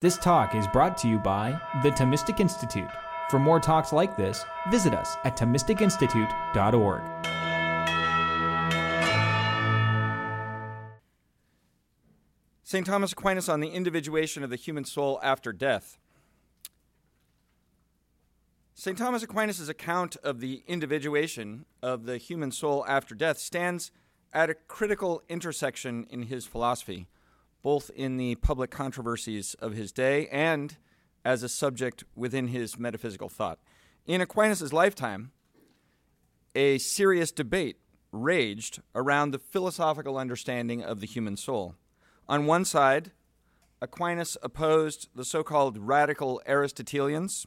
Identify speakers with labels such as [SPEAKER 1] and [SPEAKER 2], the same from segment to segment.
[SPEAKER 1] This talk is brought to you by the Thomistic Institute. For more talks like this, visit us at ThomisticInstitute.org.
[SPEAKER 2] St. Thomas Aquinas on the individuation of the human soul after death. St. Thomas Aquinas' account of the individuation of the human soul after death stands at a critical intersection in his philosophy both in the public controversies of his day and as a subject within his metaphysical thought. In Aquinas' lifetime, a serious debate raged around the philosophical understanding of the human soul. On one side, Aquinas opposed the so called radical Aristotelians.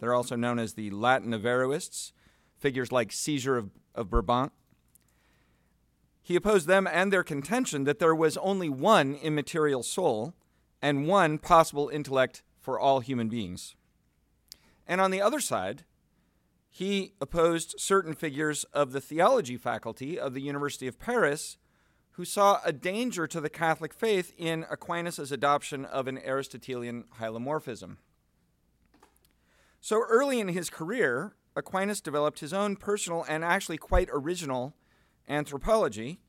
[SPEAKER 2] They're also known as the Latin Averroists, figures like Siger of, of Brabant he opposed them and their contention that there was only one immaterial soul and one possible intellect for all human beings. And on the other side, he opposed certain figures of the theology faculty of the University of Paris who saw a danger to the Catholic faith in Aquinas' adoption of an Aristotelian hylomorphism. So early in his career, Aquinas developed his own personal and actually quite original anthropology,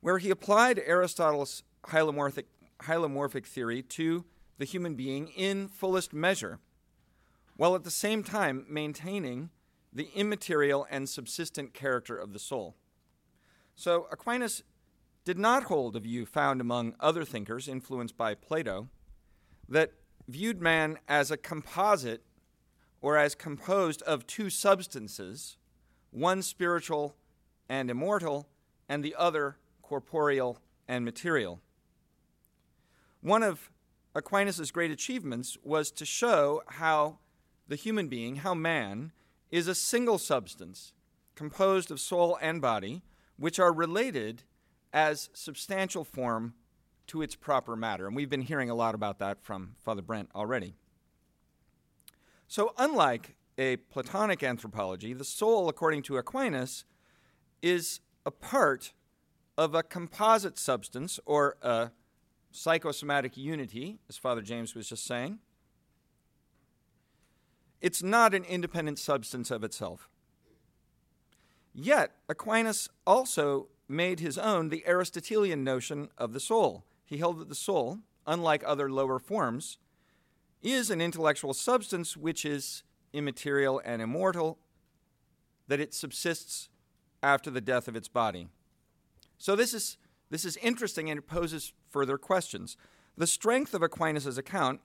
[SPEAKER 2] where he applied Aristotle's hylomorphic, hylomorphic theory to the human being in fullest measure, while at the same time maintaining the immaterial and subsistent character of the soul. So Aquinas did not hold a view found among other thinkers influenced by Plato that viewed man as a composite or as composed of two substances, one spiritual and immortal, and the other corporeal and material. One of Aquinas' great achievements was to show how the human being, how man, is a single substance composed of soul and body, which are related as substantial form to its proper matter. And we've been hearing a lot about that from Father Brent already. So, unlike a Platonic anthropology, the soul, according to Aquinas, is a part of a composite substance or a psychosomatic unity, as Father James was just saying. It's not an independent substance of itself. Yet, Aquinas also made his own the Aristotelian notion of the soul. He held that the soul, unlike other lower forms, is an intellectual substance which is immaterial and immortal, that it subsists after the death of its body. So this is this is interesting and it poses further questions. The strength of Aquinas' account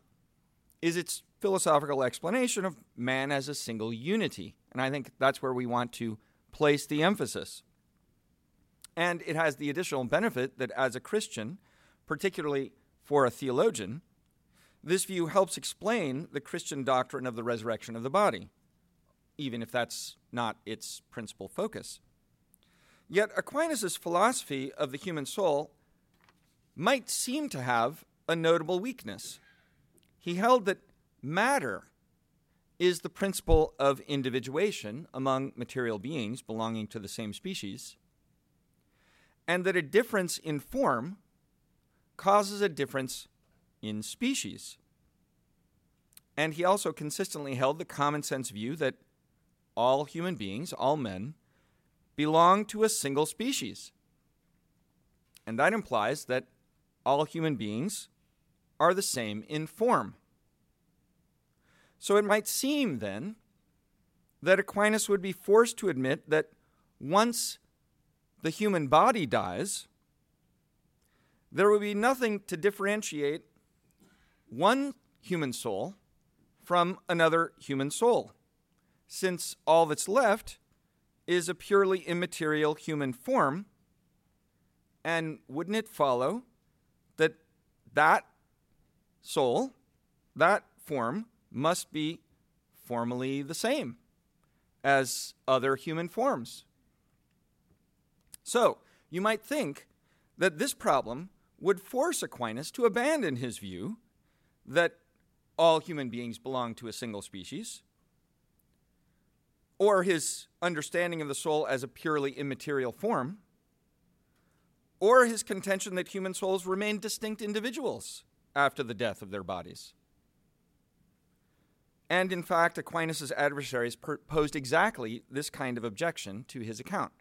[SPEAKER 2] is its philosophical explanation of man as a single unity, and I think that's where we want to place the emphasis. And it has the additional benefit that as a Christian, particularly for a theologian, this view helps explain the Christian doctrine of the resurrection of the body, even if that's not its principal focus. Yet Aquinas' philosophy of the human soul might seem to have a notable weakness. He held that matter is the principle of individuation among material beings belonging to the same species, and that a difference in form causes a difference in species. And he also consistently held the common sense view that all human beings, all men, belong to a single species. And that implies that all human beings are the same in form. So it might seem then that Aquinas would be forced to admit that once the human body dies, there would be nothing to differentiate one human soul from another human soul, since all that's left is a purely immaterial human form. And wouldn't it follow that that soul, that form, must be formally the same as other human forms? So, you might think that this problem would force Aquinas to abandon his view that all human beings belong to a single species or his understanding of the soul as a purely immaterial form, or his contention that human souls remain distinct individuals after the death of their bodies. And in fact, Aquinas' adversaries posed exactly this kind of objection to his account.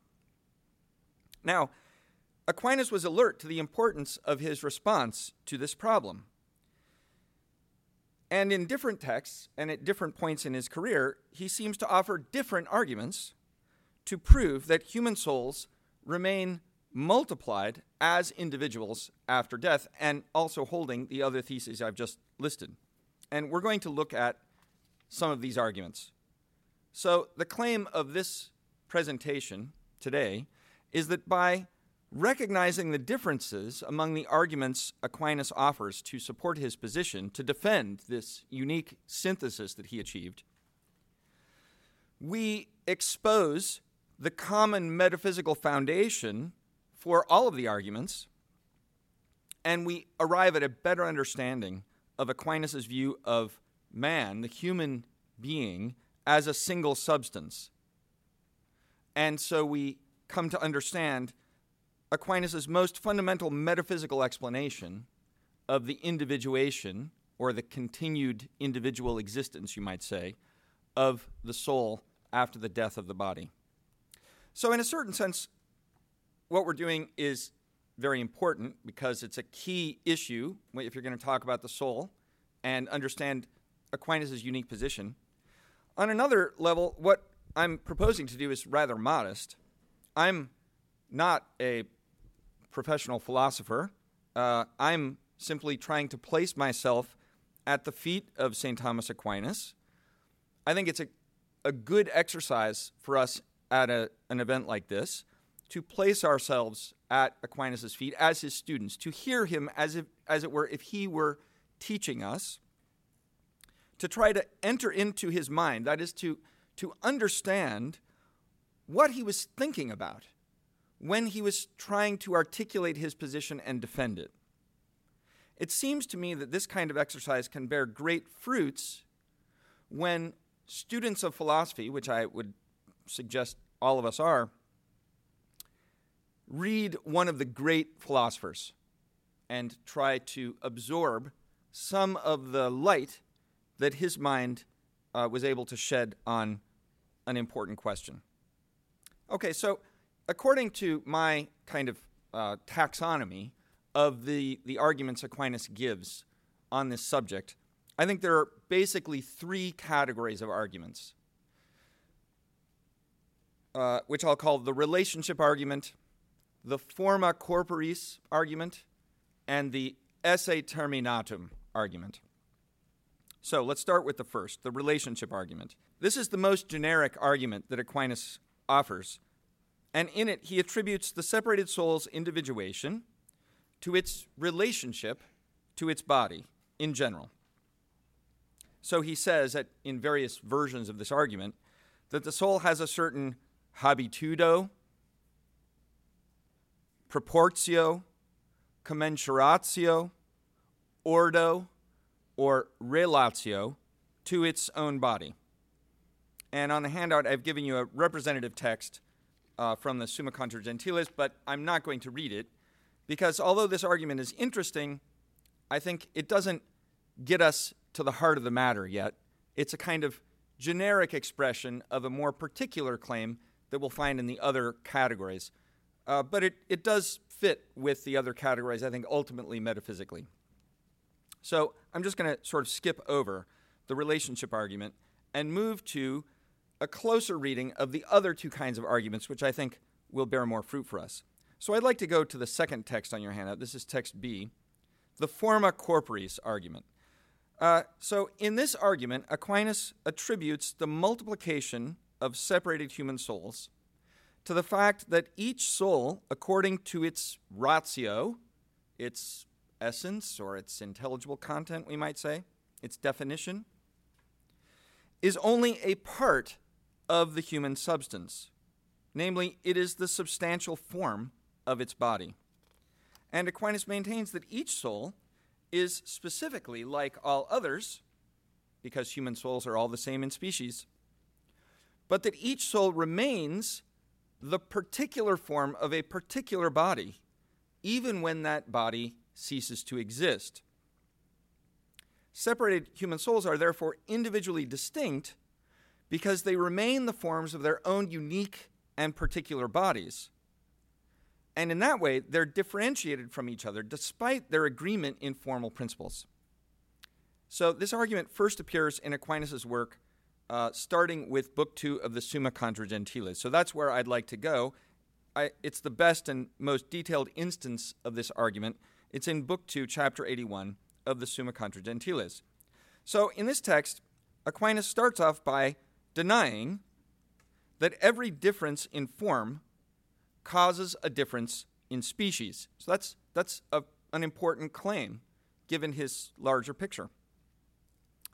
[SPEAKER 2] Now, Aquinas was alert to the importance of his response to this problem. And in different texts and at different points in his career, he seems to offer different arguments to prove that human souls remain multiplied as individuals after death, and also holding the other theses I've just listed. And we're going to look at some of these arguments. So, the claim of this presentation today is that by recognizing the differences among the arguments Aquinas offers to support his position, to defend this unique synthesis that he achieved, we expose the common metaphysical foundation for all of the arguments, and we arrive at a better understanding of Aquinas' view of man, the human being, as a single substance. And so we come to understand Aquinas' most fundamental metaphysical explanation of the individuation, or the continued individual existence, you might say, of the soul after the death of the body. So, in a certain sense, what we're doing is very important because it's a key issue if you're going to talk about the soul and understand Aquinas' unique position. On another level, what I'm proposing to do is rather modest. I'm not a professional philosopher. Uh, I'm simply trying to place myself at the feet of St. Thomas Aquinas. I think it's a, a good exercise for us at a, an event like this to place ourselves at Aquinas' feet as his students, to hear him as, if, as it were, if he were teaching us to try to enter into his mind, that is, to, to understand what he was thinking about when he was trying to articulate his position and defend it. It seems to me that this kind of exercise can bear great fruits when students of philosophy, which I would suggest all of us are, read one of the great philosophers and try to absorb some of the light that his mind uh, was able to shed on an important question. Okay, so according to my kind of uh, taxonomy of the, the arguments Aquinas gives on this subject, I think there are basically three categories of arguments, uh, which I'll call the relationship argument, the forma corporis argument, and the esse terminatum argument. So let's start with the first, the relationship argument. This is the most generic argument that Aquinas offers, and in it he attributes the separated soul's individuation to its relationship to its body in general. So he says in various versions of this argument that the soul has a certain habitudo, proportio, commensuratio, ordo, or relatio to its own body. And on the handout, I've given you a representative text uh, from the Summa Contra Gentiles, but I'm not going to read it because although this argument is interesting, I think it doesn't get us to the heart of the matter yet. It's a kind of generic expression of a more particular claim that we'll find in the other categories. Uh, but it, it does fit with the other categories, I think, ultimately metaphysically. So I'm just going to sort of skip over the relationship argument and move to a closer reading of the other two kinds of arguments, which I think will bear more fruit for us. So I'd like to go to the second text on your handout. This is text B, the forma corporis argument. Uh, so in this argument, Aquinas attributes the multiplication of separated human souls to the fact that each soul, according to its ratio, its essence or its intelligible content, we might say, its definition, is only a part of the human substance. Namely, it is the substantial form of its body. And Aquinas maintains that each soul is specifically like all others, because human souls are all the same in species, but that each soul remains the particular form of a particular body, even when that body ceases to exist. Separated human souls are therefore individually distinct because they remain the forms of their own unique and particular bodies. And in that way, they're differentiated from each other despite their agreement in formal principles. So, this argument first appears in Aquinas' work, uh, starting with Book 2 of the Summa Contra Gentiles. So, that's where I'd like to go. I, it's the best and most detailed instance of this argument. It's in Book 2, Chapter 81 of the Summa Contra Gentiles. So, in this text, Aquinas starts off by denying that every difference in form causes a difference in species. So that's, that's a, an important claim given his larger picture.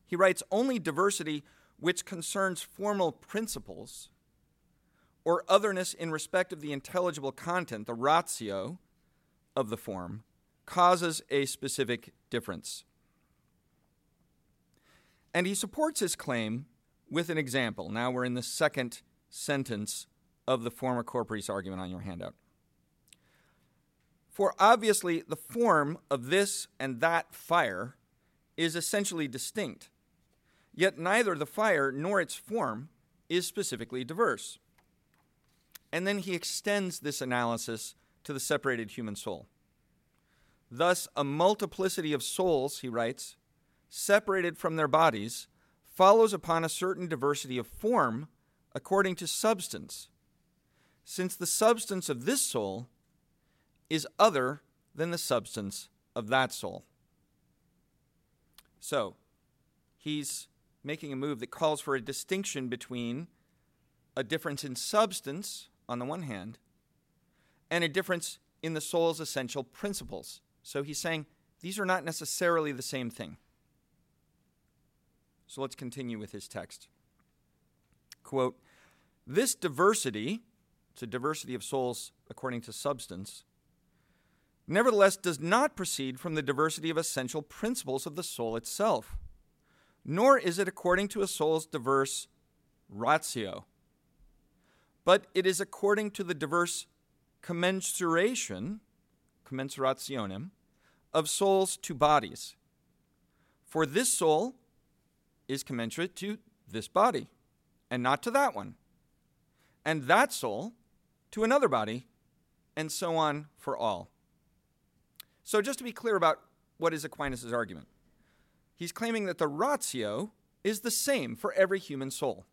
[SPEAKER 2] He writes only diversity which concerns formal principles or otherness in respect of the intelligible content, the ratio of the form, causes a specific difference. And he supports his claim with an example. Now we're in the second sentence of the forma corporis argument on your handout. For obviously, the form of this and that fire is essentially distinct, yet neither the fire nor its form is specifically diverse. And then he extends this analysis to the separated human soul. Thus, a multiplicity of souls, he writes, separated from their bodies, follows upon a certain diversity of form according to substance, since the substance of this soul is other than the substance of that soul. So, he's making a move that calls for a distinction between a difference in substance, on the one hand, and a difference in the soul's essential principles. So he's saying these are not necessarily the same thing. So let's continue with his text. Quote This diversity to diversity of souls according to substance, nevertheless does not proceed from the diversity of essential principles of the soul itself, nor is it according to a soul's diverse ratio, but it is according to the diverse commensuration, commensurationem, of souls to bodies. For this soul is commensurate to this body, and not to that one. And that soul to another body, and so on for all. So, just to be clear about what is Aquinas' argument, he's claiming that the ratio is the same for every human soul,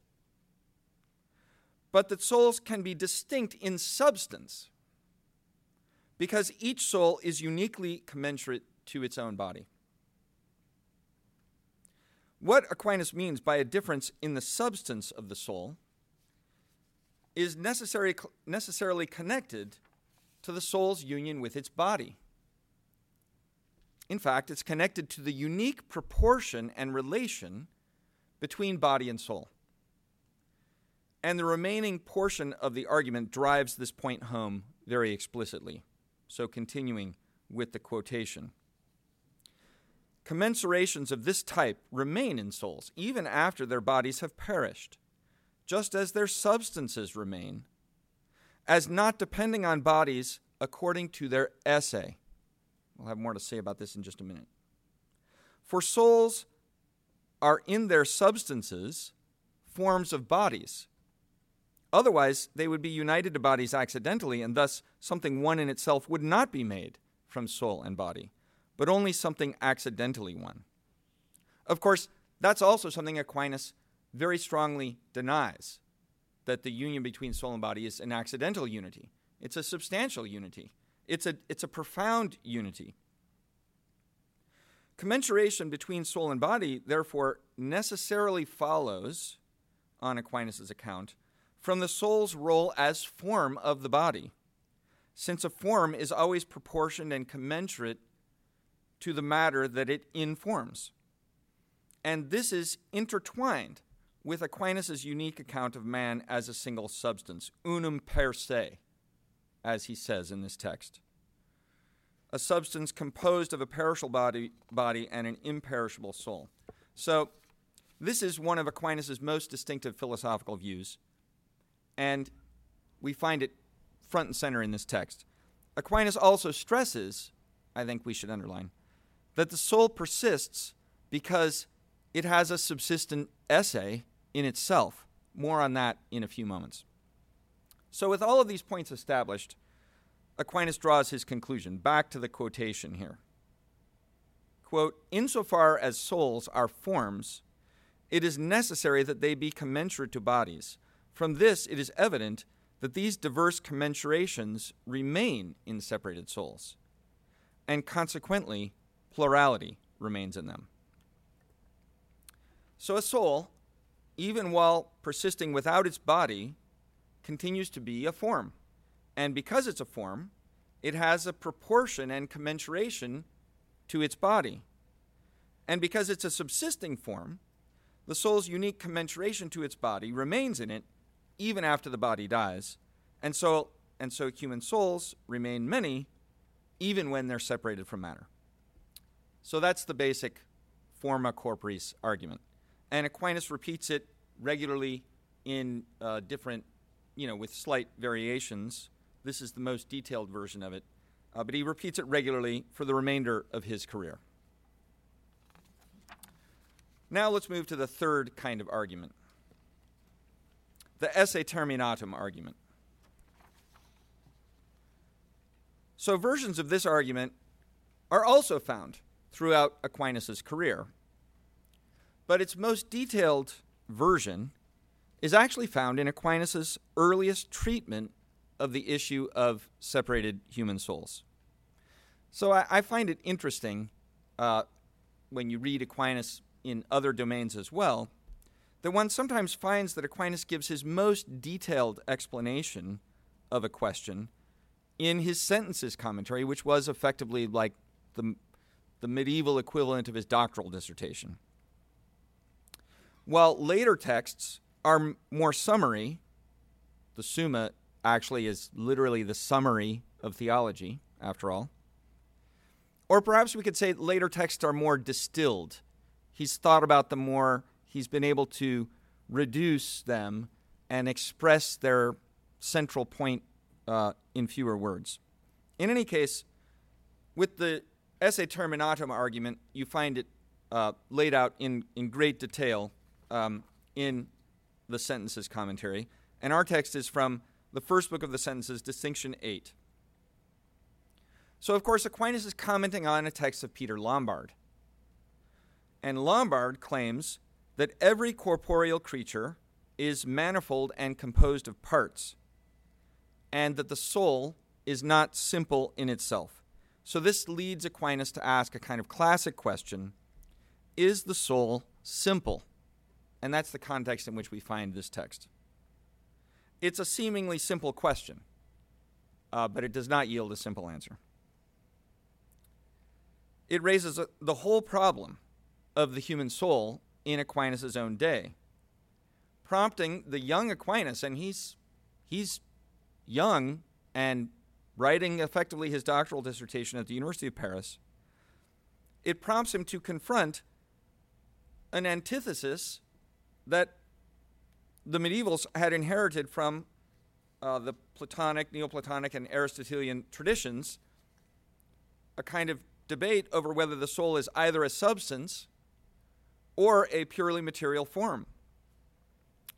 [SPEAKER 2] but that souls can be distinct in substance because each soul is uniquely commensurate to its own body. What Aquinas means by a difference in the substance of the soul is necessary, necessarily connected to the soul's union with its body. In fact, it's connected to the unique proportion and relation between body and soul. And the remaining portion of the argument drives this point home very explicitly. So, continuing with the quotation. Commensurations of this type remain in souls even after their bodies have perished just as their substances remain, as not depending on bodies according to their esse. We'll have more to say about this in just a minute. For souls are in their substances forms of bodies. Otherwise, they would be united to bodies accidentally, and thus something one in itself would not be made from soul and body, but only something accidentally one. Of course, that's also something Aquinas very strongly denies that the union between soul and body is an accidental unity. It's a substantial unity. It's a, it's a profound unity. Commensuration between soul and body, therefore, necessarily follows, on Aquinas' account, from the soul's role as form of the body, since a form is always proportioned and commensurate to the matter that it informs. And this is intertwined with Aquinas' unique account of man as a single substance, unum per se, as he says in this text. A substance composed of a perishable body, body and an imperishable soul. So, this is one of Aquinas' most distinctive philosophical views, and we find it front and center in this text. Aquinas also stresses, I think we should underline, that the soul persists because it has a subsistent esse in itself. More on that in a few moments. So, with all of these points established, Aquinas draws his conclusion. Back to the quotation here. Quote, insofar as souls are forms, it is necessary that they be commensurate to bodies. From this, it is evident that these diverse commensurations remain in separated souls, and consequently, plurality remains in them. So, a soul, even while persisting without its body, continues to be a form. And because it's a form, it has a proportion and commensuration to its body. And because it's a subsisting form, the soul's unique commensuration to its body remains in it even after the body dies. And so, and so human souls remain many even when they're separated from matter. So that's the basic forma corporis argument. And Aquinas repeats it regularly in uh, different, you know, with slight variations. This is the most detailed version of it. Uh, but he repeats it regularly for the remainder of his career. Now let's move to the third kind of argument the esse terminatum argument. So, versions of this argument are also found throughout Aquinas' career. But its most detailed version is actually found in Aquinas' earliest treatment of the issue of separated human souls. So I, I find it interesting uh, when you read Aquinas in other domains as well, that one sometimes finds that Aquinas gives his most detailed explanation of a question in his sentences commentary, which was effectively like the, the medieval equivalent of his doctoral dissertation. While later texts are more summary, the Summa actually is literally the summary of theology, after all. Or perhaps we could say later texts are more distilled he's thought about them more. He's been able to reduce them and express their central point uh, in fewer words. In any case, with the esse terminatum argument, you find it uh, laid out in, in great detail um, in the sentences commentary. And our text is from the first book of the sentences, distinction 8. So, of course, Aquinas is commenting on a text of Peter Lombard. And Lombard claims that every corporeal creature is manifold and composed of parts, and that the soul is not simple in itself. So this leads Aquinas to ask a kind of classic question Is the soul simple? And that's the context in which we find this text. It's a seemingly simple question, uh, but it does not yield a simple answer. It raises a, the whole problem of the human soul in Aquinas' own day, prompting the young Aquinas, and he's he's young and writing effectively his doctoral dissertation at the University of Paris. It prompts him to confront an antithesis that the medievals had inherited from uh, the Platonic, Neoplatonic, and Aristotelian traditions, a kind of debate over whether the soul is either a substance or a purely material form.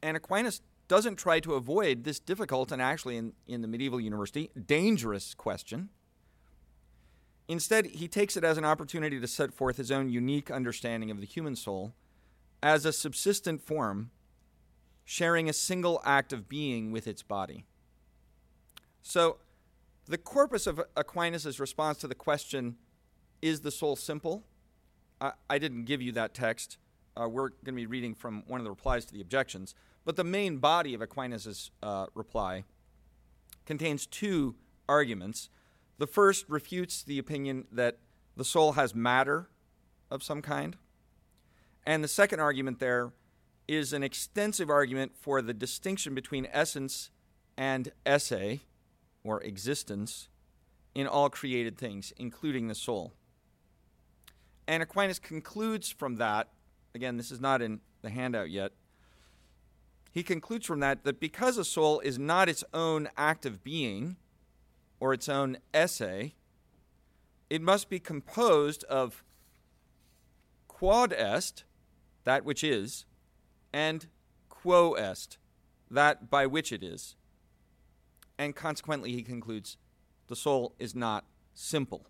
[SPEAKER 2] And Aquinas doesn't try to avoid this difficult and actually, in, in the medieval university, dangerous question. Instead, he takes it as an opportunity to set forth his own unique understanding of the human soul as a subsistent form, sharing a single act of being with its body. So, the corpus of Aquinas' response to the question, is the soul simple? I, I didn't give you that text. Uh, we're going to be reading from one of the replies to the objections. But the main body of Aquinas' uh, reply contains two arguments. The first refutes the opinion that the soul has matter of some kind. And the second argument there is an extensive argument for the distinction between essence and esse, or existence, in all created things, including the soul. And Aquinas concludes from that Again, this is not in the handout yet. He concludes from that that because a soul is not its own active being or its own esse, it must be composed of quod est, that which is, and quo est, that by which it is. And consequently, he concludes, the soul is not simple.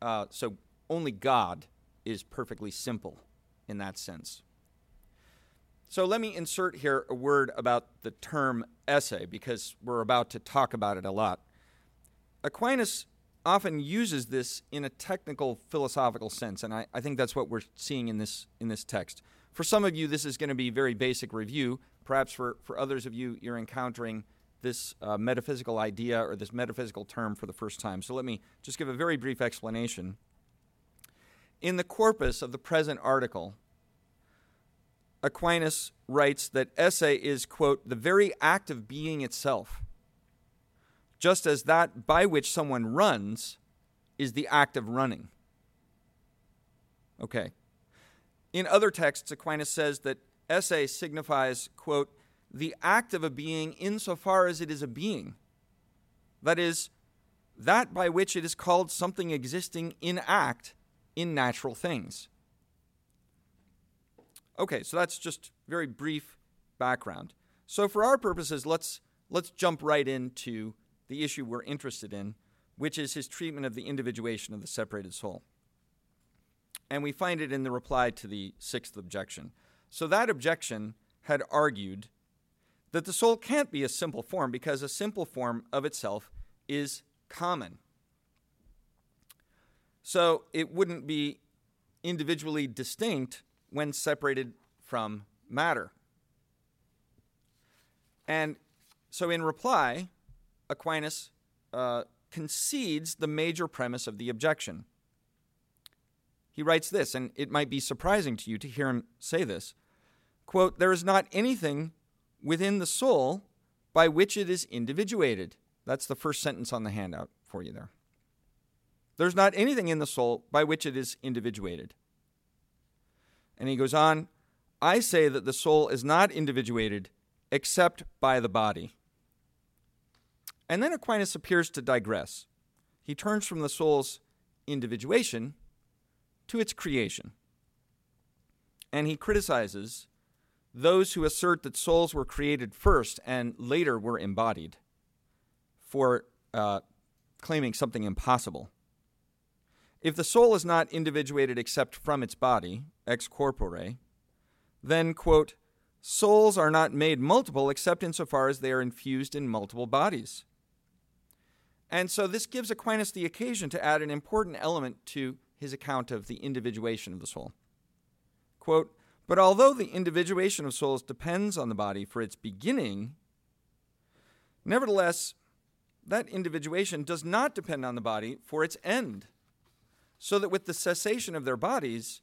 [SPEAKER 2] Uh, so only God is perfectly simple in that sense. So let me insert here a word about the term esse because we're about to talk about it a lot. Aquinas often uses this in a technical philosophical sense, and I, I think that's what we're seeing in this in this text. For some of you, this is going to be very basic review. Perhaps for, for others of you, you're encountering this uh, metaphysical idea or this metaphysical term for the first time. So let me just give a very brief explanation. In the corpus of the present article, Aquinas writes that esse is, quote, the very act of being itself, just as that by which someone runs is the act of running. Okay. In other texts, Aquinas says that esse signifies, quote, the act of a being insofar as it is a being. That is, that by which it is called something existing in act in natural things. Okay, so that's just very brief background. So for our purposes, let's let's jump right into the issue we're interested in, which is his treatment of the individuation of the separated soul. And we find it in the reply to the sixth objection. So that objection had argued that the soul can't be a simple form because a simple form of itself is common. So it wouldn't be individually distinct when separated from matter. And so, in reply, Aquinas uh, concedes the major premise of the objection. He writes this, and it might be surprising to you to hear him say this quote, There is not anything within the soul by which it is individuated. That's the first sentence on the handout for you there. There's not anything in the soul by which it is individuated. And he goes on, I say that the soul is not individuated except by the body. And then Aquinas appears to digress. He turns from the soul's individuation to its creation. And he criticizes those who assert that souls were created first and later were embodied for uh, claiming something impossible. If the soul is not individuated except from its body, ex corpore, then, quote, souls are not made multiple except insofar as they are infused in multiple bodies. And so this gives Aquinas the occasion to add an important element to his account of the individuation of the soul. Quote, but although the individuation of souls depends on the body for its beginning, nevertheless, that individuation does not depend on the body for its end so that with the cessation of their bodies,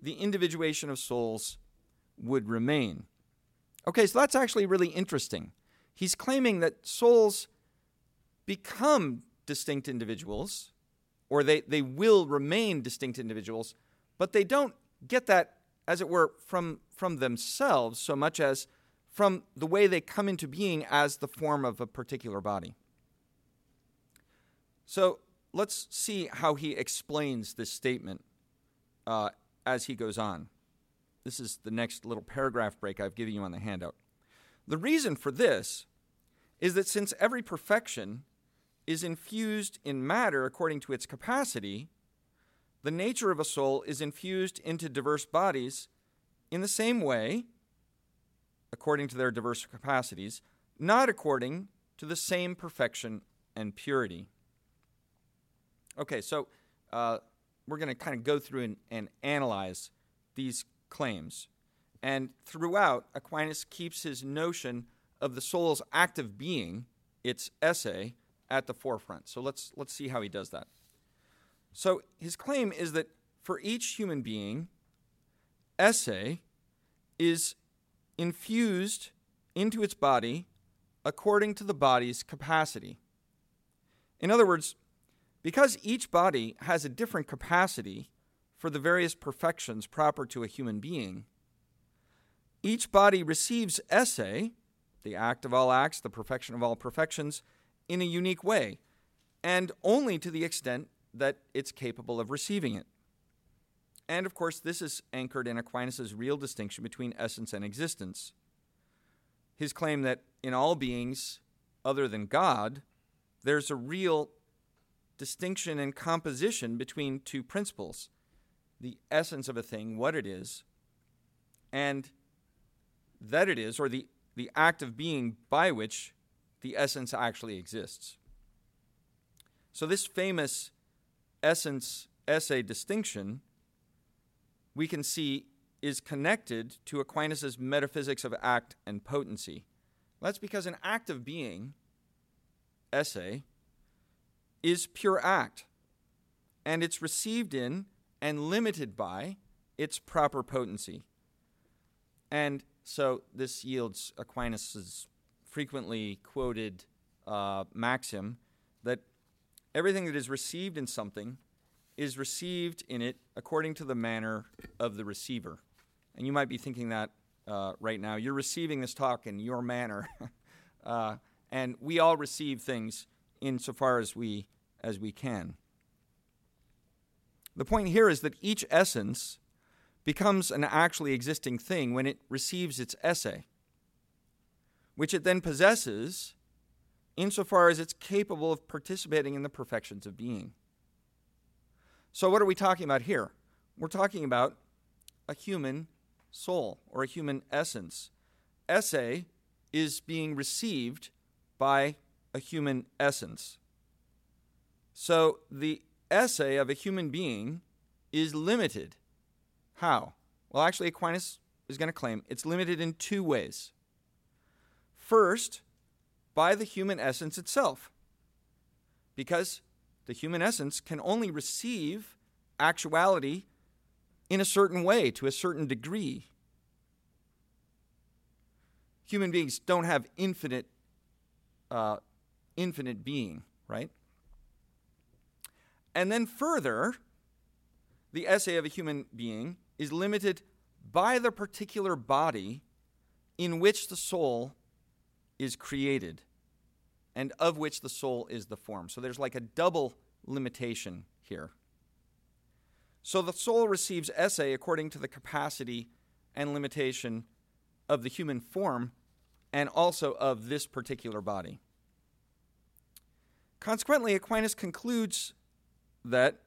[SPEAKER 2] the individuation of souls would remain. Okay, so that's actually really interesting. He's claiming that souls become distinct individuals, or they, they will remain distinct individuals, but they don't get that, as it were, from, from themselves so much as from the way they come into being as the form of a particular body. So let's see how he explains this statement uh, as he goes on. This is the next little paragraph break I've given you on the handout. The reason for this is that since every perfection is infused in matter according to its capacity, the nature of a soul is infused into diverse bodies in the same way, according to their diverse capacities, not according to the same perfection and purity. Okay, so uh, we're going to kind of go through and, and analyze these claims. And throughout, Aquinas keeps his notion of the soul's active being, its esse, at the forefront. So let's, let's see how he does that. So his claim is that for each human being, esse is infused into its body according to the body's capacity. In other words, because each body has a different capacity for the various perfections proper to a human being, each body receives esse, the act of all acts, the perfection of all perfections, in a unique way, and only to the extent that it's capable of receiving it. And of course, this is anchored in Aquinas' real distinction between essence and existence. His claim that in all beings other than God, there's a real distinction and composition between two principles the essence of a thing, what it is, and that it is, or the, the act of being by which the essence actually exists. So, this famous essence esse distinction we can see is connected to Aquinas' metaphysics of act and potency. That's because an act of being, esse, is pure act, and it's received in and limited by its proper potency. And so this yields Aquinas' frequently quoted uh, maxim that everything that is received in something is received in it according to the manner of the receiver. And you might be thinking that uh, right now. You're receiving this talk in your manner. uh, and we all receive things insofar as we, as we can. The point here is that each essence becomes an actually existing thing when it receives its esse, which it then possesses insofar as it's capable of participating in the perfections of being. So, what are we talking about here? We're talking about a human soul or a human essence. Esse is being received by a human essence. So, the esse of a human being is limited. How? Well, actually, Aquinas is going to claim it's limited in two ways. First, by the human essence itself, because the human essence can only receive actuality in a certain way, to a certain degree. Human beings don't have infinite, uh, infinite being, right? And then further, the esse of a human being is limited by the particular body in which the soul is created and of which the soul is the form. So there's like a double limitation here. So the soul receives esse according to the capacity and limitation of the human form and also of this particular body. Consequently, Aquinas concludes that,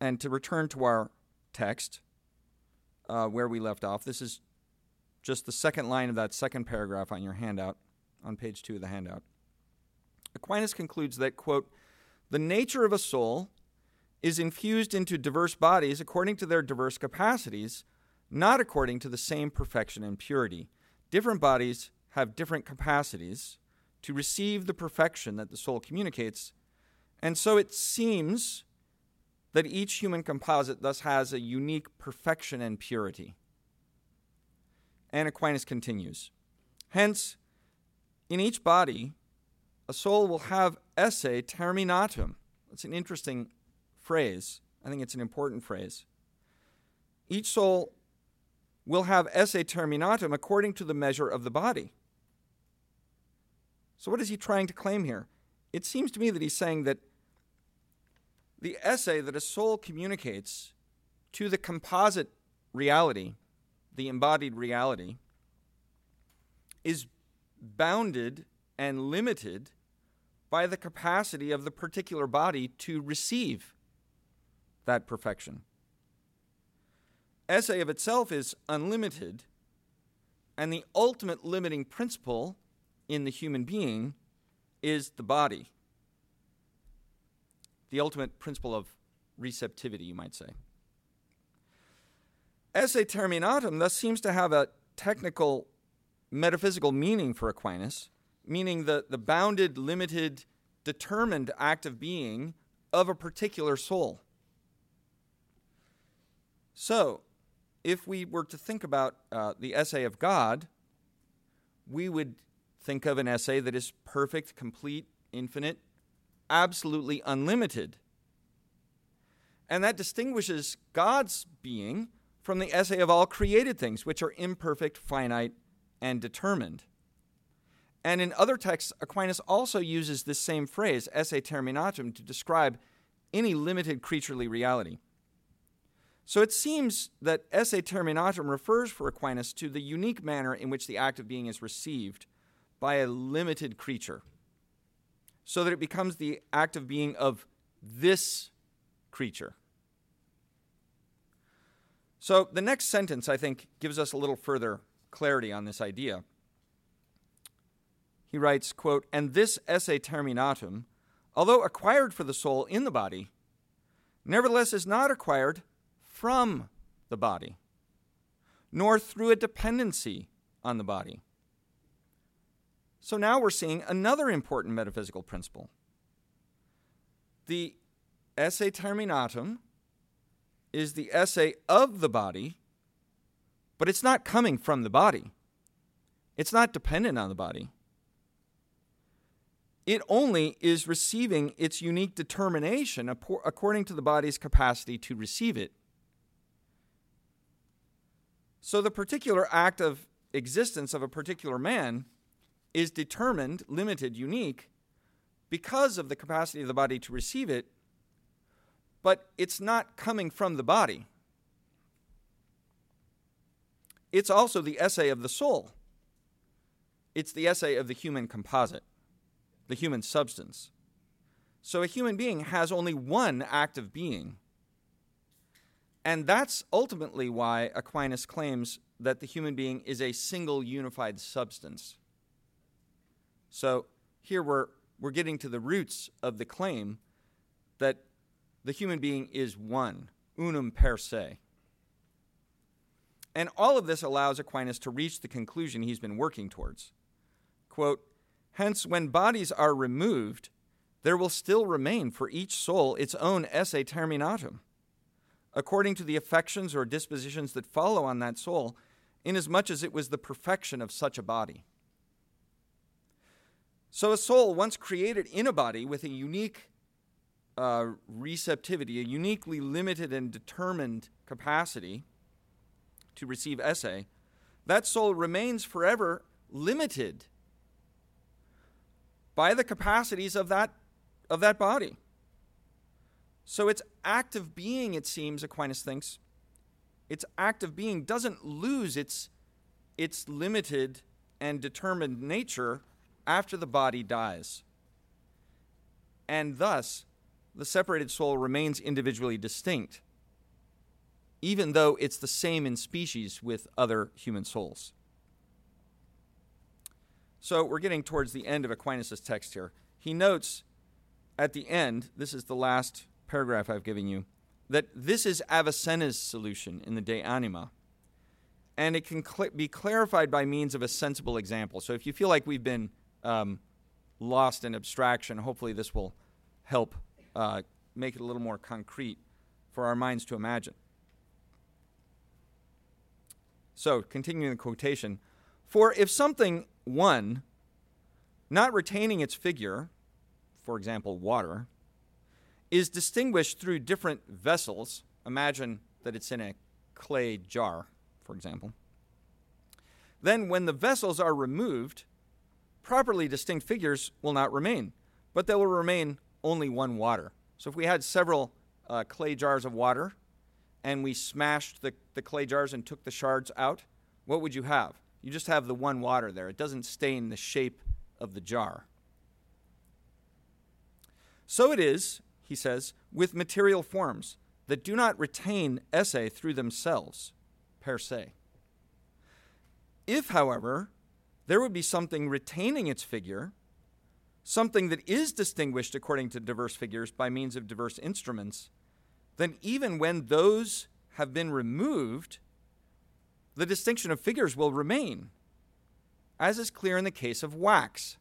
[SPEAKER 2] and to return to our text uh, where we left off, this is just the second line of that second paragraph on your handout, on page two of the handout. Aquinas concludes that, quote, the nature of a soul is infused into diverse bodies according to their diverse capacities, not according to the same perfection and purity. Different bodies have different capacities to receive the perfection that the soul communicates, and so it seems that each human composite thus has a unique perfection and purity. And Aquinas continues Hence, in each body, a soul will have esse terminatum. That's an interesting phrase. I think it's an important phrase. Each soul will have esse terminatum according to the measure of the body. So, what is he trying to claim here? It seems to me that he's saying that the esse that a soul communicates to the composite reality, the embodied reality, is bounded and limited by the capacity of the particular body to receive that perfection. Esse of itself is unlimited, and the ultimate limiting principle in the human being is the body the ultimate principle of receptivity, you might say. Esse terminatum thus seems to have a technical metaphysical meaning for Aquinas, meaning the, the bounded, limited, determined act of being of a particular soul. So, if we were to think about uh, the esse of God, we would think of an esse that is perfect, complete, infinite, absolutely unlimited. And that distinguishes God's being from the esse of all created things, which are imperfect, finite, and determined. And in other texts, Aquinas also uses this same phrase, esse terminatum, to describe any limited creaturely reality. So it seems that esse terminatum refers for Aquinas to the unique manner in which the act of being is received by a limited creature, so that it becomes the act of being of this creature. So the next sentence, I think, gives us a little further clarity on this idea. He writes, quote, And this esse terminatum, although acquired for the soul in the body, nevertheless is not acquired from the body, nor through a dependency on the body. So now we're seeing another important metaphysical principle. The esse terminatum is the esse of the body, but it's not coming from the body. It's not dependent on the body. It only is receiving its unique determination according to the body's capacity to receive it. So the particular act of existence of a particular man is determined, limited, unique because of the capacity of the body to receive it, but it's not coming from the body. It's also the esse of the soul. It's the esse of the human composite, the human substance. So a human being has only one act of being and that's ultimately why Aquinas claims that the human being is a single unified substance. So here we're, we're getting to the roots of the claim that the human being is one, unum per se. And all of this allows Aquinas to reach the conclusion he's been working towards. Quote, Hence, when bodies are removed, there will still remain for each soul its own esse terminatum according to the affections or dispositions that follow on that soul, inasmuch as it was the perfection of such a body. So, a soul, once created in a body with a unique uh, receptivity, a uniquely limited and determined capacity to receive esse, that soul remains forever limited by the capacities of that, of that body. So its active being, it seems, Aquinas thinks, its active being doesn't lose its, its limited and determined nature after the body dies. And thus, the separated soul remains individually distinct, even though it's the same in species with other human souls. So we're getting towards the end of Aquinas' text here. He notes at the end, this is the last paragraph I've given you, that this is Avicenna's solution in the De Anima. And it can cl- be clarified by means of a sensible example. So if you feel like we've been um, lost in abstraction, hopefully this will help uh, make it a little more concrete for our minds to imagine. So, continuing the quotation For if something, one, not retaining its figure, for example, water, is distinguished through different vessels. Imagine that it's in a clay jar, for example. Then, when the vessels are removed, properly distinct figures will not remain, but there will remain only one water. So, if we had several uh, clay jars of water and we smashed the, the clay jars and took the shards out, what would you have? You just have the one water there. It doesn't stain the shape of the jar. So it is he says, with material forms that do not retain esse through themselves, per se. If, however, there would be something retaining its figure, something that is distinguished according to diverse figures by means of diverse instruments, then even when those have been removed, the distinction of figures will remain, as is clear in the case of wax.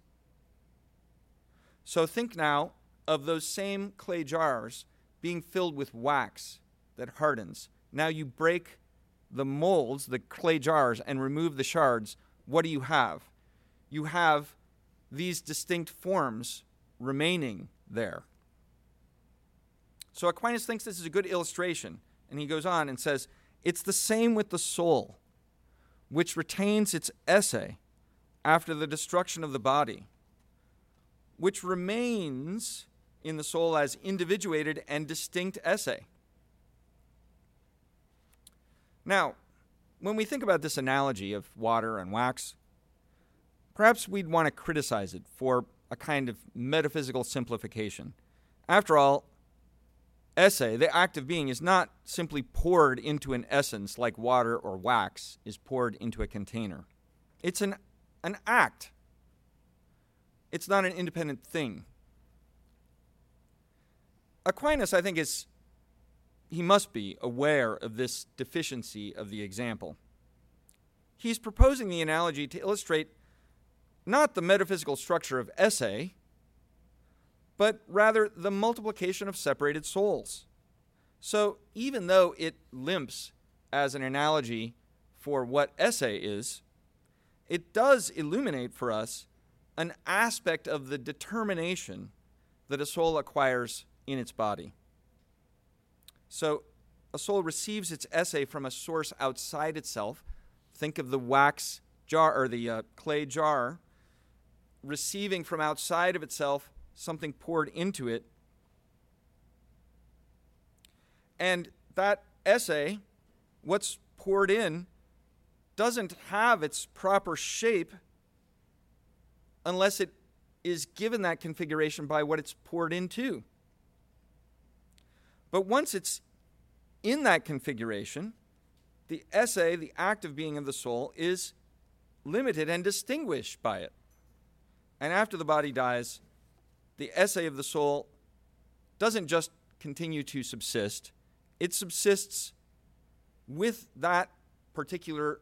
[SPEAKER 2] So think now of those same clay jars being filled with wax that hardens. Now you break the molds, the clay jars, and remove the shards. What do you have? You have these distinct forms remaining there. So Aquinas thinks this is a good illustration, and he goes on and says, It's the same with the soul, which retains its esse after the destruction of the body, which remains in the soul as individuated and distinct esse. Now, when we think about this analogy of water and wax, perhaps we'd want to criticize it for a kind of metaphysical simplification. After all, esse, the act of being, is not simply poured into an essence like water or wax is poured into a container. It's an, an act, it's not an independent thing. Aquinas, I think, is he must be aware of this deficiency of the example. He's proposing the analogy to illustrate not the metaphysical structure of esse, but rather the multiplication of separated souls. So even though it limps as an analogy for what esse is, it does illuminate for us an aspect of the determination that a soul acquires in its body. So a soul receives its esse from a source outside itself. Think of the wax jar or the uh, clay jar receiving from outside of itself something poured into it. And that esse, what's poured in, doesn't have its proper shape unless it is given that configuration by what it's poured into. But once it's in that configuration, the esse, the active being of the soul, is limited and distinguished by it. And after the body dies, the esse of the soul doesn't just continue to subsist, it subsists with that particular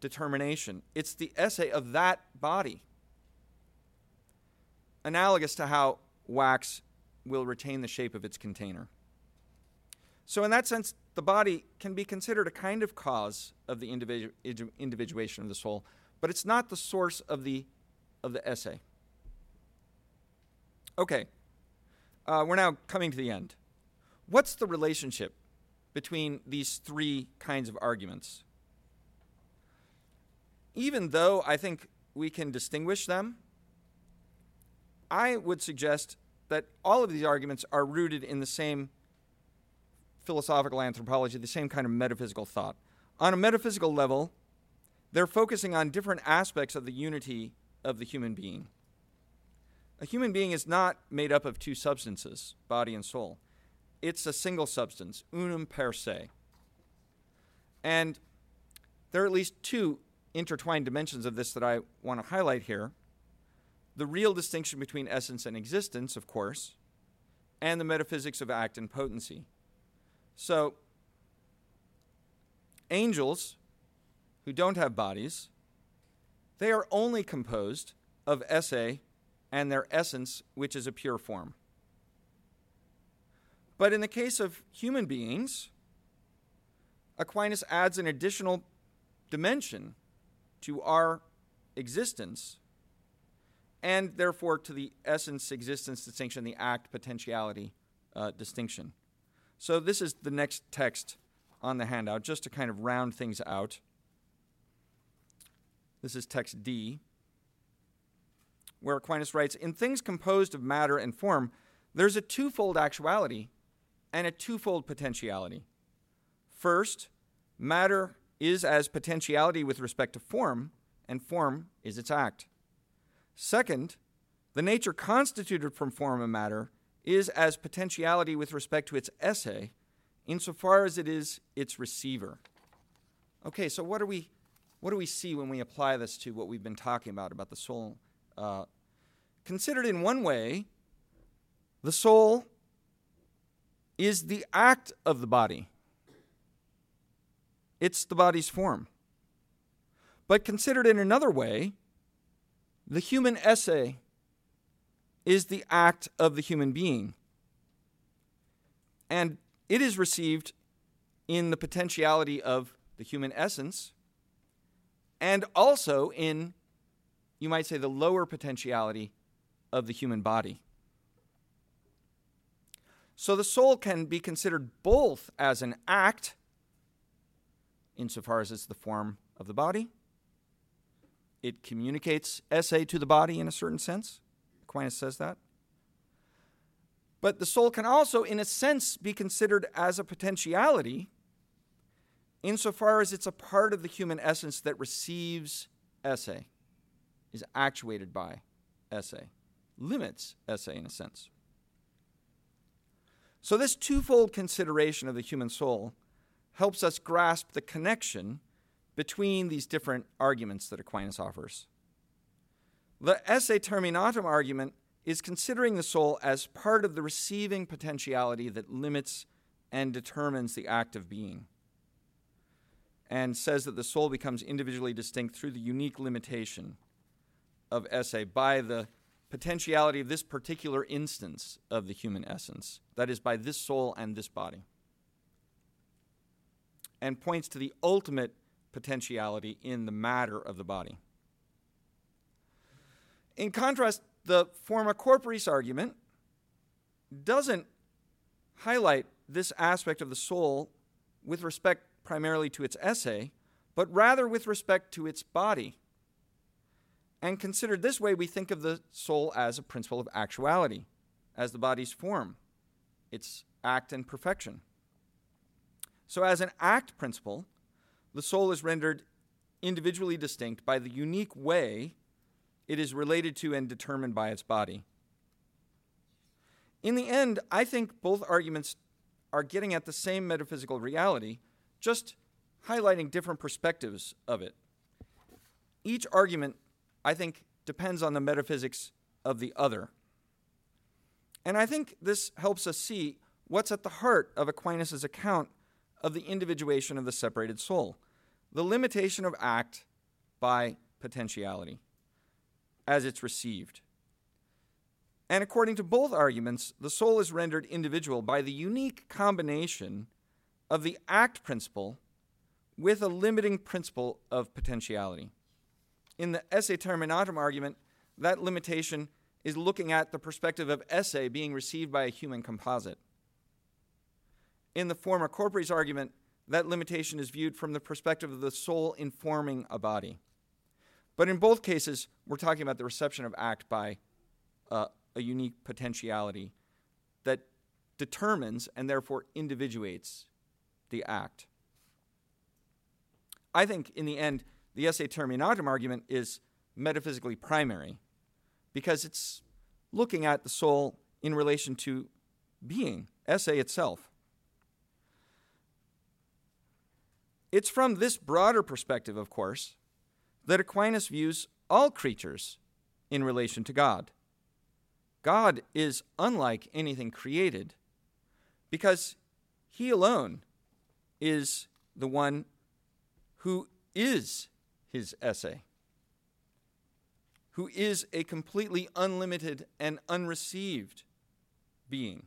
[SPEAKER 2] determination. It's the esse of that body. Analogous to how wax will retain the shape of its container. So, in that sense, the body can be considered a kind of cause of the individu- individuation of the soul, but it's not the source of the, of the esse. Okay, uh, we're now coming to the end. What's the relationship between these three kinds of arguments? Even though I think we can distinguish them, I would suggest that all of these arguments are rooted in the same philosophical anthropology, the same kind of metaphysical thought. On a metaphysical level, they're focusing on different aspects of the unity of the human being. A human being is not made up of two substances, body and soul. It's a single substance, unum per se. And there are at least two intertwined dimensions of this that I want to highlight here. The real distinction between essence and existence, of course, and the metaphysics of act and potency. So, angels who don't have bodies, they are only composed of esse and their essence, which is a pure form. But in the case of human beings, Aquinas adds an additional dimension to our existence and therefore to the essence, existence distinction, the act, potentiality uh, distinction. So this is the next text on the handout, just to kind of round things out. This is text D, where Aquinas writes In things composed of matter and form, there's a twofold actuality and a twofold potentiality. First, matter is as potentiality with respect to form, and form is its act. Second, the nature constituted from form and matter is as potentiality with respect to its esse, insofar as it is its receiver. Okay, so what do we what do we see when we apply this to what we've been talking about about the soul? Uh, considered in one way, the soul is the act of the body. It's the body's form. But considered in another way, the human esse is the act of the human being. And it is received in the potentiality of the human essence and also in, you might say, the lower potentiality of the human body. So the soul can be considered both as an act, insofar as it's the form of the body, it communicates esse to the body in a certain sense, Aquinas says that. But the soul can also, in a sense, be considered as a potentiality insofar as it's a part of the human essence that receives esse, is actuated by esse, limits esse in a sense. So, this twofold consideration of the human soul helps us grasp the connection between these different arguments that Aquinas offers. The esse terminatum argument is considering the soul as part of the receiving potentiality that limits and determines the act of being, and says that the soul becomes individually distinct through the unique limitation of esse by the potentiality of this particular instance of the human essence, that is, by this soul and this body, and points to the ultimate potentiality in the matter of the body. In contrast, the forma corporis argument doesn't highlight this aspect of the soul with respect primarily to its esse, but rather with respect to its body. And considered this way, we think of the soul as a principle of actuality, as the body's form, its act and perfection. So, as an act principle, the soul is rendered individually distinct by the unique way it is related to and determined by its body. In the end, I think both arguments are getting at the same metaphysical reality, just highlighting different perspectives of it. Each argument, I think, depends on the metaphysics of the other. And I think this helps us see what's at the heart of Aquinas' account of the individuation of the separated soul the limitation of act by potentiality as it's received. And according to both arguments, the soul is rendered individual by the unique combination of the act principle with a limiting principle of potentiality. In the esse terminatum argument, that limitation is looking at the perspective of esse being received by a human composite. In the forma corporis argument, that limitation is viewed from the perspective of the soul informing a body. But in both cases, we're talking about the reception of act by uh, a unique potentiality that determines and therefore individuates the act. I think in the end, the esse terminatum argument is metaphysically primary because it's looking at the soul in relation to being, esse itself. It's from this broader perspective, of course, that Aquinas views all creatures in relation to God. God is unlike anything created because he alone is the one who is his esse, who is a completely unlimited and unreceived being.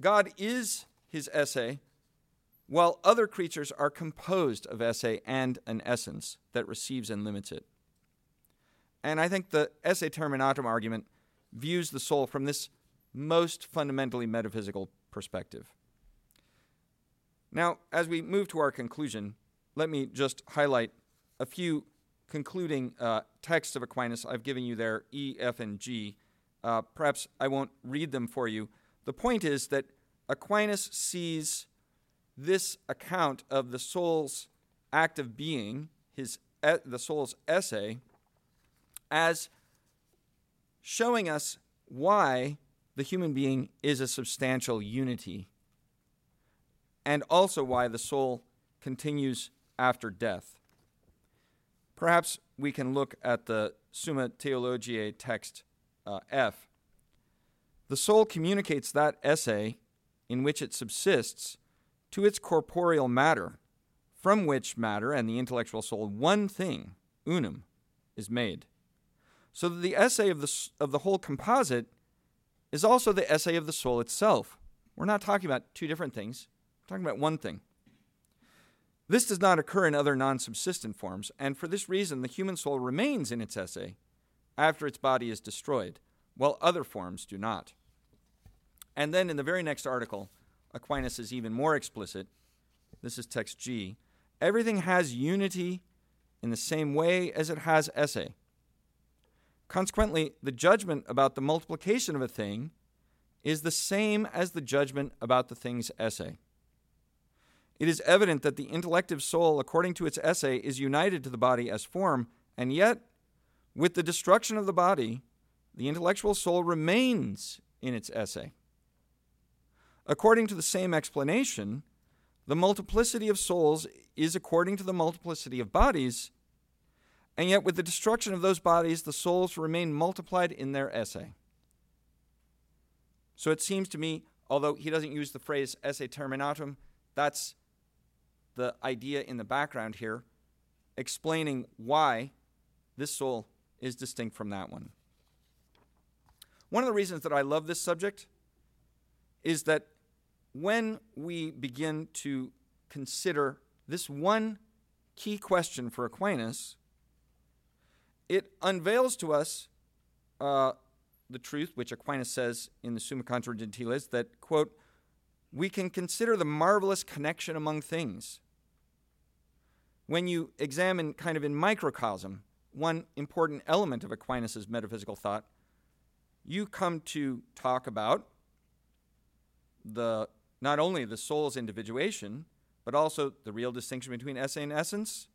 [SPEAKER 2] God is his esse while other creatures are composed of esse and an essence that receives and limits it. And I think the esse terminatum argument views the soul from this most fundamentally metaphysical perspective. Now, as we move to our conclusion, let me just highlight a few concluding uh, texts of Aquinas. I've given you there E, F, and G. Uh, perhaps I won't read them for you. The point is that Aquinas sees this account of the soul's act of being, his the soul's esse, as showing us why the human being is a substantial unity, and also why the soul continues after death. Perhaps we can look at the Summa Theologiae text uh, F. The soul communicates that esse in which it subsists to its corporeal matter, from which matter and the intellectual soul one thing, unum, is made. So that the esse of the, of the whole composite is also the esse of the soul itself. We're not talking about two different things, we're talking about one thing. This does not occur in other non subsistent forms, and for this reason, the human soul remains in its esse after its body is destroyed, while other forms do not. And then in the very next article, Aquinas is even more explicit. This is text G. Everything has unity in the same way as it has esse. Consequently, the judgment about the multiplication of a thing is the same as the judgment about the thing's esse. It is evident that the intellective soul, according to its esse, is united to the body as form, and yet, with the destruction of the body, the intellectual soul remains in its esse. According to the same explanation, the multiplicity of souls is according to the multiplicity of bodies, and yet with the destruction of those bodies, the souls remain multiplied in their esse. So it seems to me, although he doesn't use the phrase esse terminatum, that's the idea in the background here, explaining why this soul is distinct from that one. One of the reasons that I love this subject is that when we begin to consider this one key question for Aquinas, it unveils to us uh, the truth, which Aquinas says in the Summa Contra Gentiles, that, quote, we can consider the marvelous connection among things. When you examine kind of in microcosm one important element of Aquinas' metaphysical thought, you come to talk about the not only the soul's individuation, but also the real distinction between esse and essence,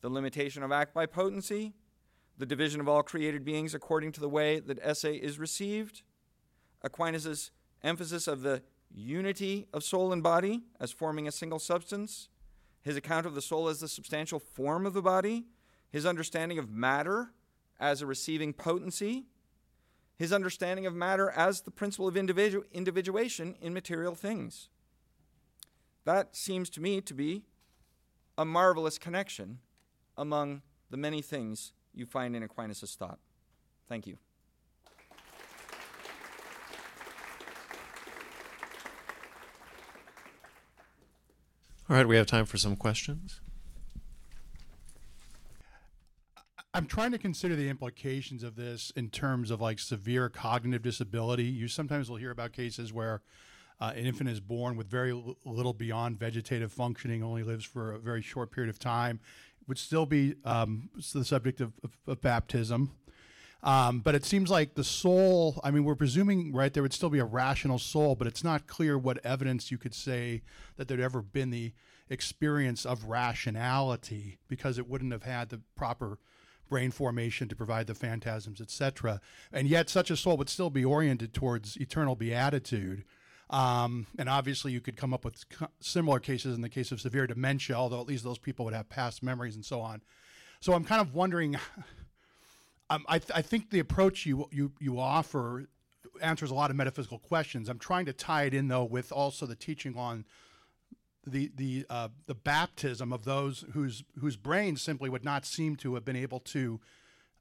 [SPEAKER 2] the limitation of act by potency, the division of all created beings according to the way that esse is received, Aquinas' emphasis of the unity of soul and body as forming a single substance, his account of the soul as the substantial form of the body, his understanding of matter as a receiving potency, his understanding of matter as the principle of individu- individuation in material things. That seems to me to be a marvelous connection among the many things you find in Aquinas' thought. Thank you.
[SPEAKER 3] All right, we have time for some questions.
[SPEAKER 4] I'm trying to consider the implications of this in terms of like severe cognitive disability. You sometimes will hear about cases where uh, an infant is born with very l- little beyond vegetative functioning, only lives for a very short period of time, would still be um, the subject of, of, of baptism. Um, but it seems like the soul, I mean, we're presuming, right, there would still be a rational soul, but it's not clear what evidence you could say that there'd ever been the experience of rationality because it wouldn't have had the proper brain formation to provide the phantasms, etc. And yet, such a soul would still be oriented towards eternal beatitude. Um, and obviously, you could come up with similar cases in the case of severe dementia, although at least those people would have past memories and so on. So I'm kind of wondering um, I, th- I think the approach you, you, you offer answers a lot of metaphysical questions. I'm trying to tie it in though with also the teaching on the the uh, the baptism of those whose whose brains simply would not seem to have been able to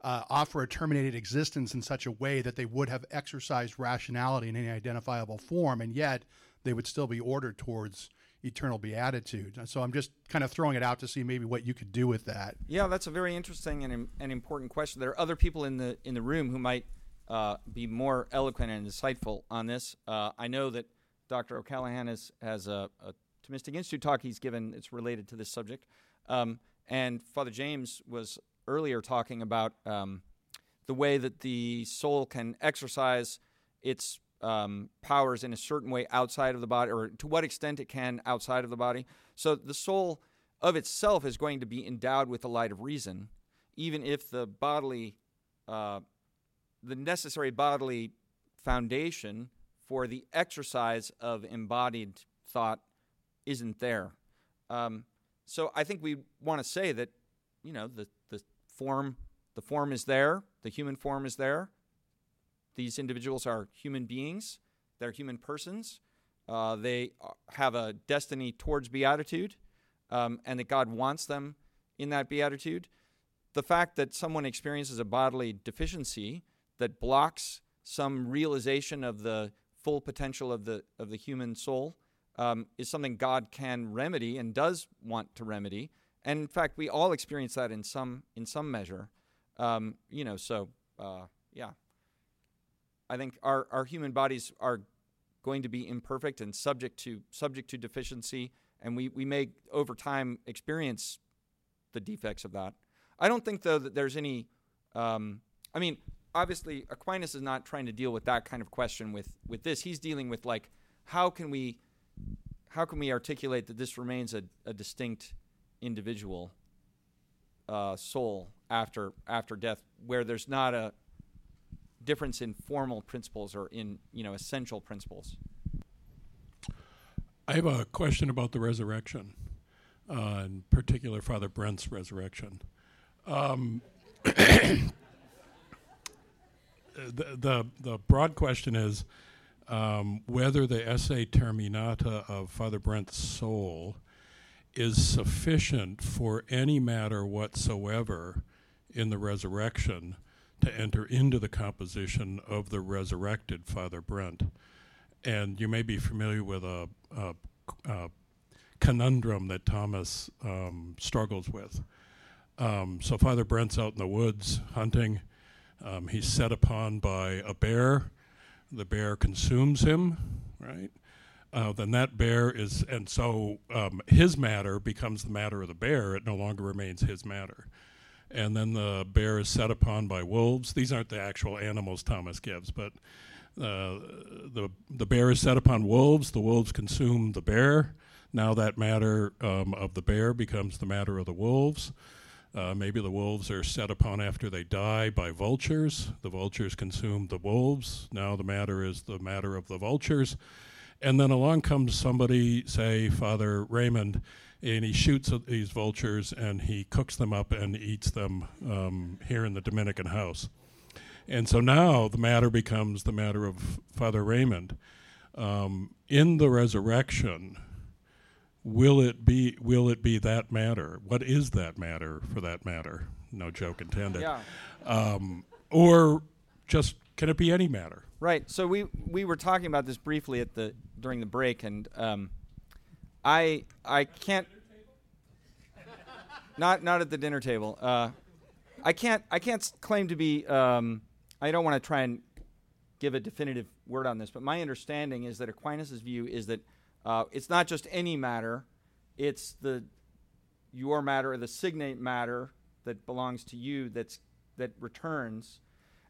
[SPEAKER 4] uh, offer a terminated existence in such a way that they would have exercised rationality in any identifiable form, and yet they would still be ordered towards eternal beatitude. So I'm just kind of throwing it out to see maybe what you could do with that.
[SPEAKER 2] Yeah, that's a very interesting and, and important question. There are other people in the in the room who might uh, be more eloquent and insightful on this. Uh, I know that Dr. O'Callaghan has, has a, a Thomistic Institute talk he's given. It's related to this subject. Um, and Father James was earlier talking about um, the way that the soul can exercise its um, powers in a certain way outside of the body, or to what extent it can outside of the body. So the soul of itself is going to be endowed with the light of reason, even if the bodily, uh, the necessary bodily foundation for the exercise of embodied thought isn't there. Um, so I think we want to say that, you know, the, form the form is there, the human form is there, these individuals are human beings, they're human persons. Uh, they have a destiny towards beatitude, um, and that God wants them in that beatitude. The fact that someone experiences a bodily deficiency that blocks some realization of the full potential of the of the human soul um, is something God can remedy and does want to remedy. And in fact, we all experience that in some in some measure. Um, you know, so uh, yeah, I think our, our human bodies are going to be imperfect and subject to subject to deficiency, and we, we may over time experience the defects of that. I don't think though that there's any. Um, I mean, obviously Aquinas is not trying to deal with that kind of question with with this. He's dealing with like how can we how can we articulate that this remains a, a distinct individual uh, soul after after death, where there's not a difference in formal principles or in you know essential principles?
[SPEAKER 5] I have a question about the resurrection, uh, in particular Father Brent's resurrection. Um, the, the, the broad question is um, whether the esse terminata of Father Brent's soul is sufficient for any matter whatsoever in the resurrection to enter into the composition of the resurrected Father Brent. And you may be familiar with a, a, a conundrum that Thomas um, struggles with. Um, so Father Brent's out in the woods hunting. Um, he's set upon by a bear. The bear consumes him, right? Uh, then that bear is, and so um, his matter becomes the matter of the bear. It no longer remains his matter. And then the bear is set upon by wolves. These aren't the actual animals Thomas gives, but uh, the the bear is set upon wolves. The wolves consume the bear. Now that matter um, of the bear becomes the matter of the wolves. Uh, maybe the wolves are set upon after they die by vultures. The vultures consume the wolves. Now the matter is the matter of the vultures. And then along comes somebody, say Father Raymond, and he shoots these vultures and he cooks them up and eats them um, here in the Dominican house. And so now the matter becomes the matter of Father Raymond. Um, in the resurrection, will it be will it be that matter? What is that matter for that matter? No joke intended.
[SPEAKER 2] Yeah.
[SPEAKER 5] Um, or just can it be any matter?
[SPEAKER 2] Right. So we we were talking about this briefly at the during the break, and um, I I can't not not at the dinner table. Uh, I can't I can't claim to be. Um, I don't want to try and give a definitive word on this, but my understanding is that Aquinas' view is that uh, it's not just any matter; it's the your matter or the signate matter that belongs to you that's that returns,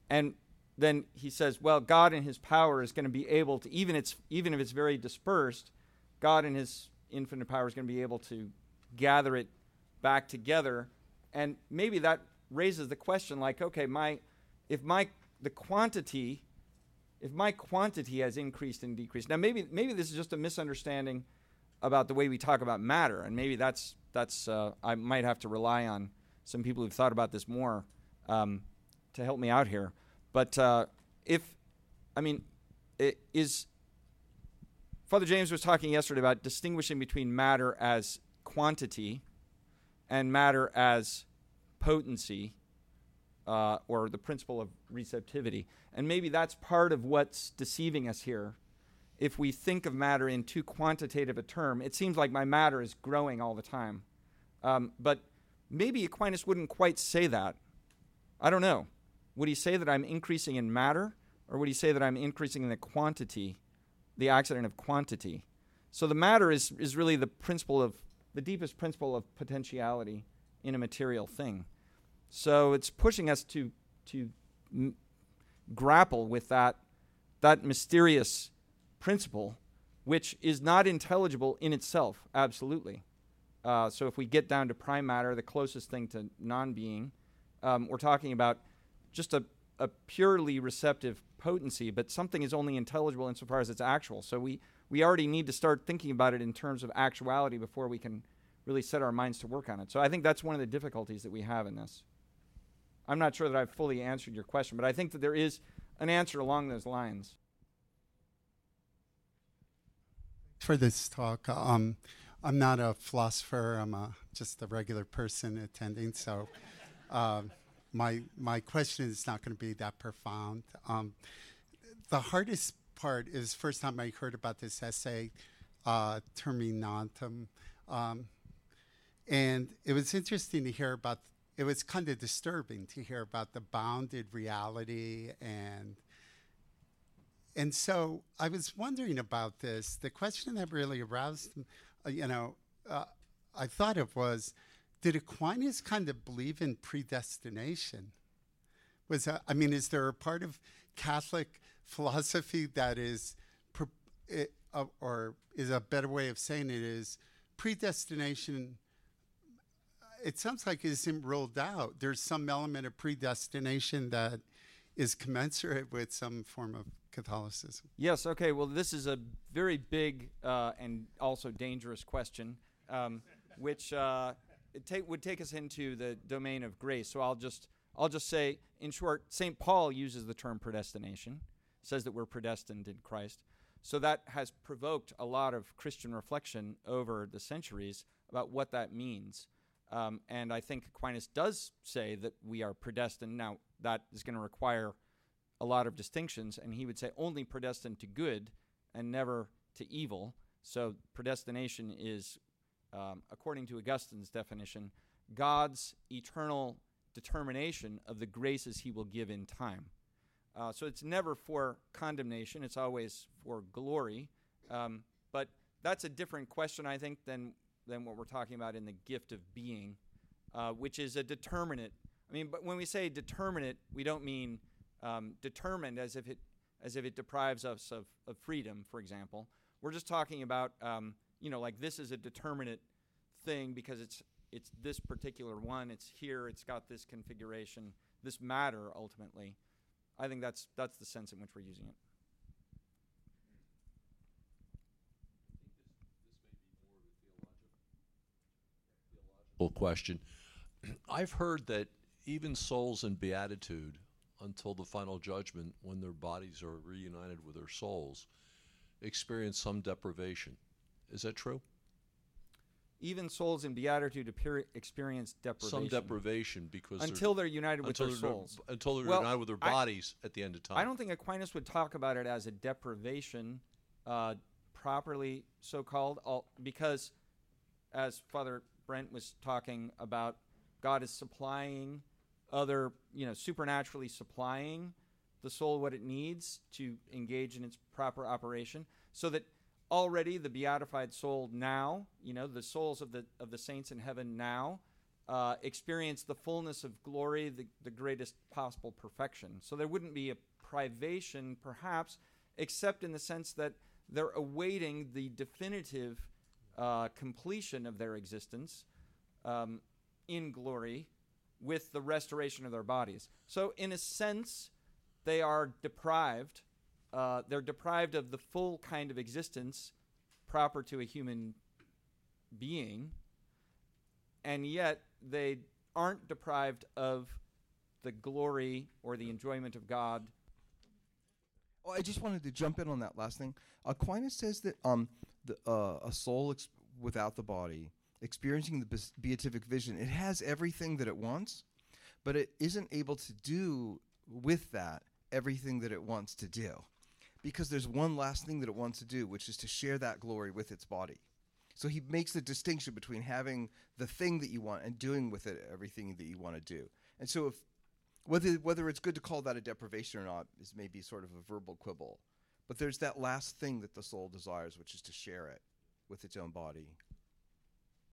[SPEAKER 2] and then he says, well, God in His power is going to be able to even it's even if it's very dispersed, God in His infinite power is going to be able to gather it back together, and maybe that raises the question like, okay, my if my the quantity if my quantity has increased and decreased. Now maybe maybe this is just a misunderstanding about the way we talk about matter and maybe that's that's uh, i might have to rely on some people who've thought about this more um, to help me out here but uh, if i mean is father james was talking yesterday about distinguishing between matter as quantity and matter as potency uh, or the principle of receptivity. And maybe that's part of what's deceiving us here. If we think of matter in too quantitative a term, it seems like my matter is growing all the time. Um, but maybe Aquinas wouldn't quite say that. I don't know. Would he say that I'm increasing in matter, or would he say that I'm increasing in the quantity, the accident of quantity? So the matter is, is really the principle of, the deepest principle of potentiality in a material thing. So it's pushing us to to m- grapple with that that mysterious principle, which is not intelligible in itself. Absolutely. Uh, so if we get down to prime matter, the closest thing to non-being, um, we're talking about just a, a purely receptive potency, but something is only intelligible insofar as it's actual. So we we already need to start thinking about it in terms of actuality before we can really set our minds to work on it. So I think that's one of the difficulties that we have in this. I'm not sure that I've fully answered your question, but I think that there is an answer along those lines.
[SPEAKER 6] For this talk, um, I'm not a philosopher. I'm a, just a regular person attending. So, uh, my my question is not going to be that profound. Um, the hardest part is first time I heard about this esse, uh, terminatum, um, and it was interesting to hear about it was kind of disturbing to hear about the bounded reality and and so I was wondering about this. The question that really aroused, uh, you know, uh, I thought of was, did Aquinas kind of believe in predestination? Was that, I mean, is there a part of Catholic philosophy that is, uh, or is a better way of saying it is predestination. It sounds like it isn't ruled out. There's some element of predestination that is commensurate with some form of Catholicism.
[SPEAKER 2] Yes. Okay. Well, this is a very big uh, and also dangerous question, um, which uh, it take, would take us into the domain of grace. So I'll just I'll just say, in short, Saint Paul uses the term predestination, says that we're predestined in Christ. So that has provoked a lot of Christian reflection over the centuries about what that means. Um, and I think Aquinas does say that we are predestined. Now, that is going to require a lot of distinctions, and he would say only predestined to good and never to evil. So, predestination is, um, according to Augustine's definition, God's eternal determination of the graces he will give in time. Uh, so it's never for condemnation, it's always for glory. Um, but that's a different question, I think, than, than what we're talking about in the gift of being, uh, which is a determinate. I mean, but when we say determinate, we don't mean um, determined as if it as if it deprives us of, of freedom, for example. We're just talking about, um, you know, like this is a determinate thing because it's it's this particular one. It's here. It's got this configuration, this matter ultimately. I think that's that's the sense in which we're using it.
[SPEAKER 7] question. I've heard that even souls in beatitude, until the final judgment, when their bodies are reunited with their souls, experience some deprivation. Is that true?
[SPEAKER 2] Even souls in beatitude appear, experience deprivation.
[SPEAKER 7] Some deprivation because
[SPEAKER 2] until they're, they're united with their souls.
[SPEAKER 7] Until they're
[SPEAKER 2] well,
[SPEAKER 7] united with their bodies I, at the end of time.
[SPEAKER 2] I don't think Aquinas would talk about it as a deprivation, uh, properly so called, because as Father Brent was talking about, God is supplying other, you know, supernaturally supplying the soul what it needs to engage in its proper operation, so that already the beatified soul now, you know, the souls of the of the saints in heaven now, uh, experience the fullness of glory, the, the greatest possible perfection. So there wouldn't be a privation, perhaps, except in the sense that they're awaiting the definitive uh, completion of their existence um, in glory with the restoration of their bodies. So, in a sense, they are deprived uh, they're deprived of the full kind of existence proper to a human being, and yet they aren't deprived of the glory or the enjoyment of God.
[SPEAKER 8] Oh, I just wanted to jump in on that last thing. Aquinas says that um, the, uh, a soul ex- without the body, experiencing the beatific vision, it has everything that it wants, but it isn't able to do with that everything that it wants to do because there's one last thing that it wants to do, which is to share that glory with its body. So he makes the distinction between having the thing that you want and doing with it everything that you want to do. And so if whether whether it's good to call that a deprivation or not is maybe sort of a verbal quibble. But there's that last thing that the soul desires, which is to share it with its own body.